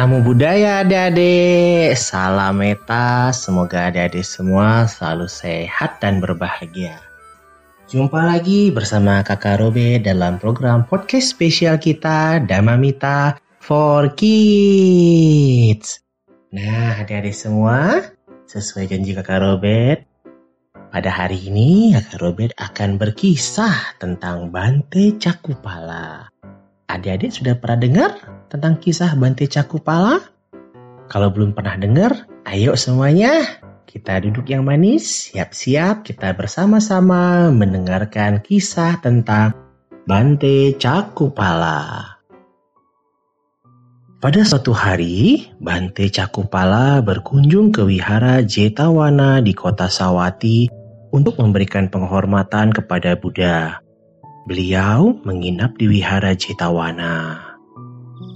Namo Buddhaya adik-adik, salam meta, semoga adik-adik semua selalu sehat dan berbahagia. Jumpa lagi bersama kakak Robe dalam program podcast spesial kita Damamita for Kids. Nah adik-adik semua, sesuai janji kakak Robert, pada hari ini kakak Robert akan berkisah tentang Bante Cakupala. Adik-adik sudah pernah dengar tentang kisah Bante Cakupala? Kalau belum pernah dengar, ayo semuanya kita duduk yang manis, siap-siap kita bersama-sama mendengarkan kisah tentang Bante Cakupala. Pada suatu hari, Bante Cakupala berkunjung ke wihara Jetawana di kota Sawati untuk memberikan penghormatan kepada Buddha. Beliau menginap di wihara Jetawana.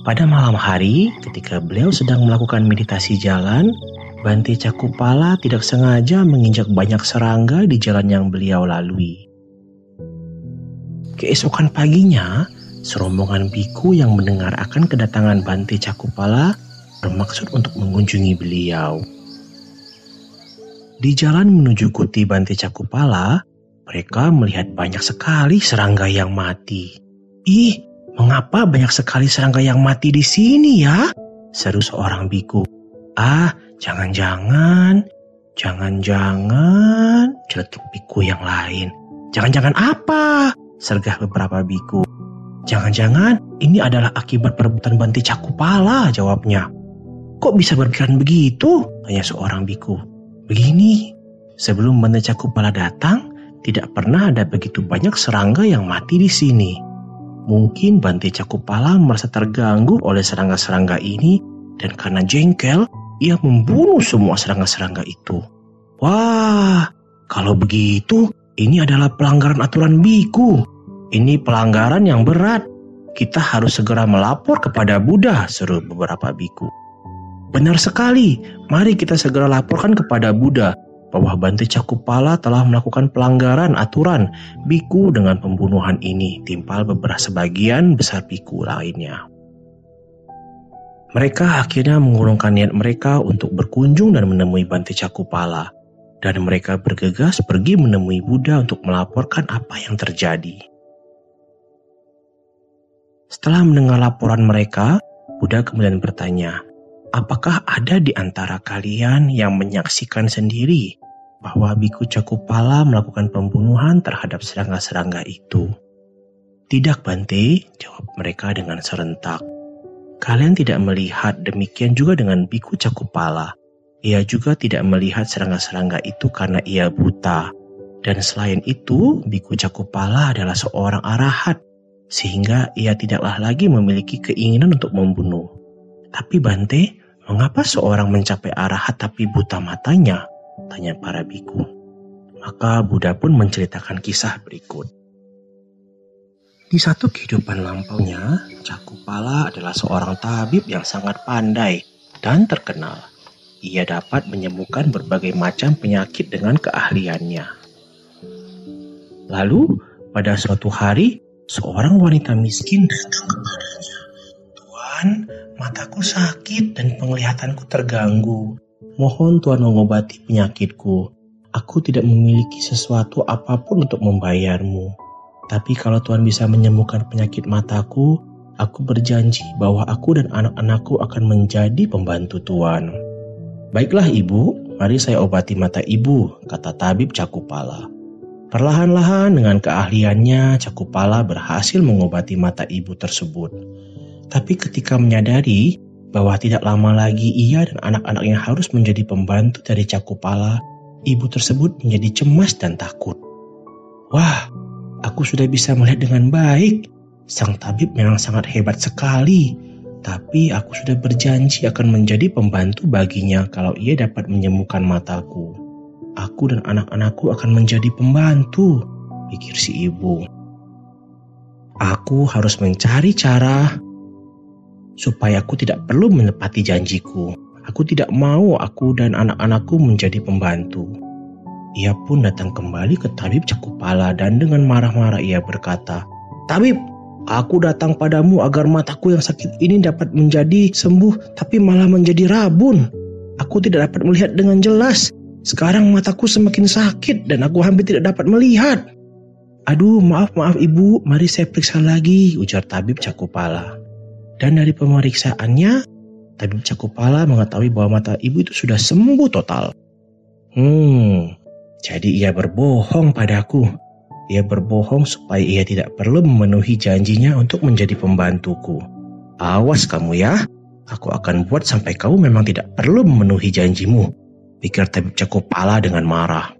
Pada malam hari, ketika beliau sedang melakukan meditasi jalan, Bante Cakupala tidak sengaja menginjak banyak serangga di jalan yang beliau lalui. Keesokan paginya, serombongan biku yang mendengar akan kedatangan Bante Cakupala bermaksud untuk mengunjungi beliau. Di jalan menuju kuti Bante Cakupala, mereka melihat banyak sekali serangga yang mati. Ih, mengapa banyak sekali serangga yang mati di sini ya? Seru seorang biku. Ah, jangan-jangan, jangan-jangan, celetuk biku yang lain. Jangan-jangan apa? Sergah beberapa biku. Jangan-jangan ini adalah akibat perebutan banti cakupala, jawabnya. Kok bisa berpikiran begitu? Tanya seorang biku. Begini, sebelum banti cakupala datang, tidak pernah ada begitu banyak serangga yang mati di sini. Mungkin Bante Cakupala merasa terganggu oleh serangga-serangga ini dan karena jengkel, ia membunuh semua serangga-serangga itu. Wah, kalau begitu ini adalah pelanggaran aturan biku. Ini pelanggaran yang berat. Kita harus segera melapor kepada Buddha, seru beberapa biku. Benar sekali, mari kita segera laporkan kepada Buddha bahwa Bante Cakupala telah melakukan pelanggaran aturan biku dengan pembunuhan ini timpal beberapa sebagian besar biku lainnya. Mereka akhirnya mengurungkan niat mereka untuk berkunjung dan menemui Bante Cakupala dan mereka bergegas pergi menemui Buddha untuk melaporkan apa yang terjadi. Setelah mendengar laporan mereka, Buddha kemudian bertanya, Apakah ada di antara kalian yang menyaksikan sendiri bahwa Biku Cakupala melakukan pembunuhan terhadap serangga-serangga itu. Tidak Bante, jawab mereka dengan serentak. Kalian tidak melihat demikian juga dengan Biku Cakupala. Ia juga tidak melihat serangga-serangga itu karena ia buta. Dan selain itu, Biku Cakupala adalah seorang arahat, sehingga ia tidaklah lagi memiliki keinginan untuk membunuh. Tapi Bante, mengapa seorang mencapai arahat tapi buta matanya? Tanya para biku. Maka Buddha pun menceritakan kisah berikut. Di satu kehidupan lampaunya, Cakupala adalah seorang tabib yang sangat pandai dan terkenal. Ia dapat menyembuhkan berbagai macam penyakit dengan keahliannya. Lalu, pada suatu hari, seorang wanita miskin datang kepadanya. Tuan, mataku sakit dan penglihatanku terganggu. Mohon Tuhan mengobati penyakitku. Aku tidak memiliki sesuatu apa pun untuk membayarmu. Tapi kalau Tuhan bisa menyembuhkan penyakit mataku, aku berjanji bahwa aku dan anak-anakku akan menjadi pembantu Tuhan. Baiklah ibu, mari saya obati mata ibu, kata tabib Cakupala. Perlahan-lahan dengan keahliannya, Cakupala berhasil mengobati mata ibu tersebut. Tapi ketika menyadari bahwa tidak lama lagi ia dan anak-anaknya harus menjadi pembantu dari Cakupala, ibu tersebut menjadi cemas dan takut. Wah, aku sudah bisa melihat dengan baik. Sang tabib memang sangat hebat sekali, tapi aku sudah berjanji akan menjadi pembantu baginya kalau ia dapat menyembuhkan mataku. Aku dan anak-anakku akan menjadi pembantu, pikir si ibu. Aku harus mencari cara supaya aku tidak perlu menepati janjiku. Aku tidak mau aku dan anak-anakku menjadi pembantu. Ia pun datang kembali ke tabib Cakupala dan dengan marah-marah ia berkata, Tabib, Aku datang padamu agar mataku yang sakit ini dapat menjadi sembuh, tapi malah menjadi rabun. Aku tidak dapat melihat dengan jelas. Sekarang mataku semakin sakit dan aku hampir tidak dapat melihat. Aduh, maaf, maaf ibu, mari saya periksa lagi, ujar tabib Cakupala. Dan dari pemeriksaannya, tabib Cakupala mengetahui bahwa mata ibu itu sudah sembuh total. Hmm, jadi ia berbohong padaku. Ia berbohong supaya ia tidak perlu memenuhi janjinya untuk menjadi pembantuku. Awas kamu ya, aku akan buat sampai kamu memang tidak perlu memenuhi janjimu. Pikir tabib Cakupala dengan marah.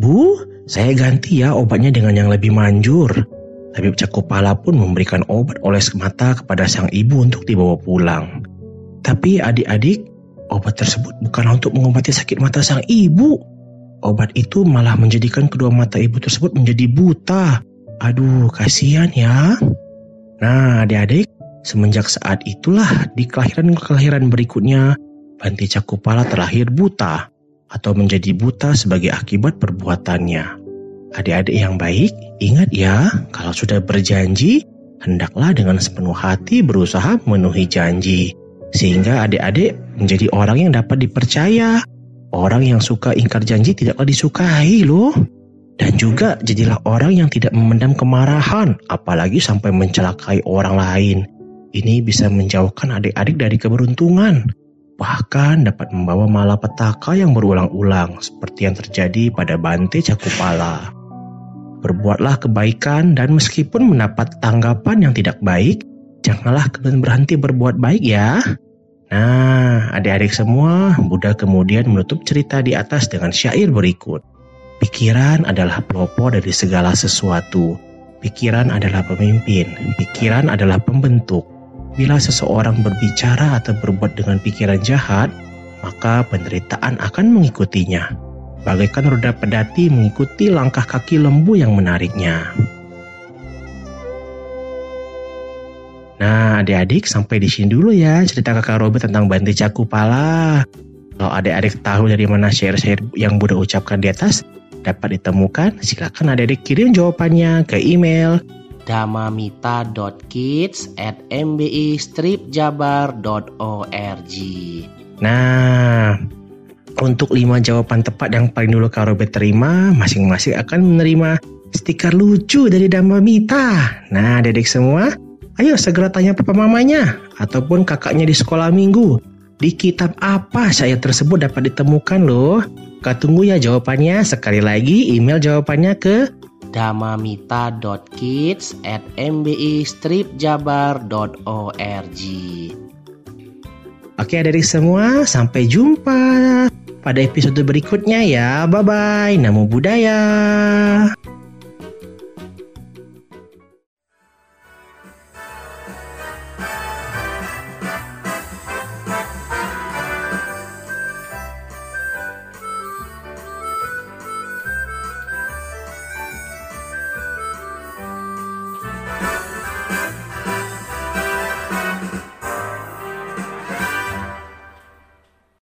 Bu, saya ganti ya obatnya dengan yang lebih manjur. Tabib Cakupala pun memberikan obat oles mata kepada sang ibu untuk dibawa pulang. Tapi adik-adik, obat tersebut bukan untuk mengobati sakit mata sang ibu, Obat itu malah menjadikan kedua mata ibu tersebut menjadi buta. Aduh, kasihan ya. Nah, adik-adik, semenjak saat itulah di kelahiran-kelahiran berikutnya, Banti Cakupala terlahir buta atau menjadi buta sebagai akibat perbuatannya. Adik-adik yang baik, ingat ya, kalau sudah berjanji, hendaklah dengan sepenuh hati berusaha memenuhi janji. Sehingga adik-adik menjadi orang yang dapat dipercaya, Orang yang suka ingkar janji tidaklah disukai loh. Dan juga jadilah orang yang tidak memendam kemarahan, apalagi sampai mencelakai orang lain. Ini bisa menjauhkan adik-adik dari keberuntungan. Bahkan dapat membawa malapetaka yang berulang-ulang, seperti yang terjadi pada Bante Cakupala. Berbuatlah kebaikan dan meskipun mendapat tanggapan yang tidak baik, janganlah berhenti berbuat baik ya. Nah, adik-adik semua, Buddha kemudian menutup cerita di atas dengan syair berikut. Pikiran adalah pelopor dari segala sesuatu. Pikiran adalah pemimpin, pikiran adalah pembentuk. Bila seseorang berbicara atau berbuat dengan pikiran jahat, maka penderitaan akan mengikutinya. Bagaikan roda pedati mengikuti langkah kaki lembu yang menariknya. Nah, adik-adik sampai di sini dulu ya cerita kakak Robert tentang Banti Cakupala. Kalau adik-adik tahu dari mana share-share yang Buddha ucapkan di atas dapat ditemukan, silakan adik-adik kirim jawabannya ke email damamita.kids at mbi-jabar.org Nah, untuk lima jawaban tepat yang paling dulu Kak Robert terima, masing-masing akan menerima stiker lucu dari Damamita. Nah, adik-adik semua, Ayo segera tanya papa mamanya ataupun kakaknya di sekolah minggu. Di kitab apa saya tersebut dapat ditemukan loh? Kak tunggu ya jawabannya. Sekali lagi email jawabannya ke damamita.kids at mbi-jabar.org Oke dari semua, sampai jumpa pada episode berikutnya ya. Bye-bye, namo buddhaya.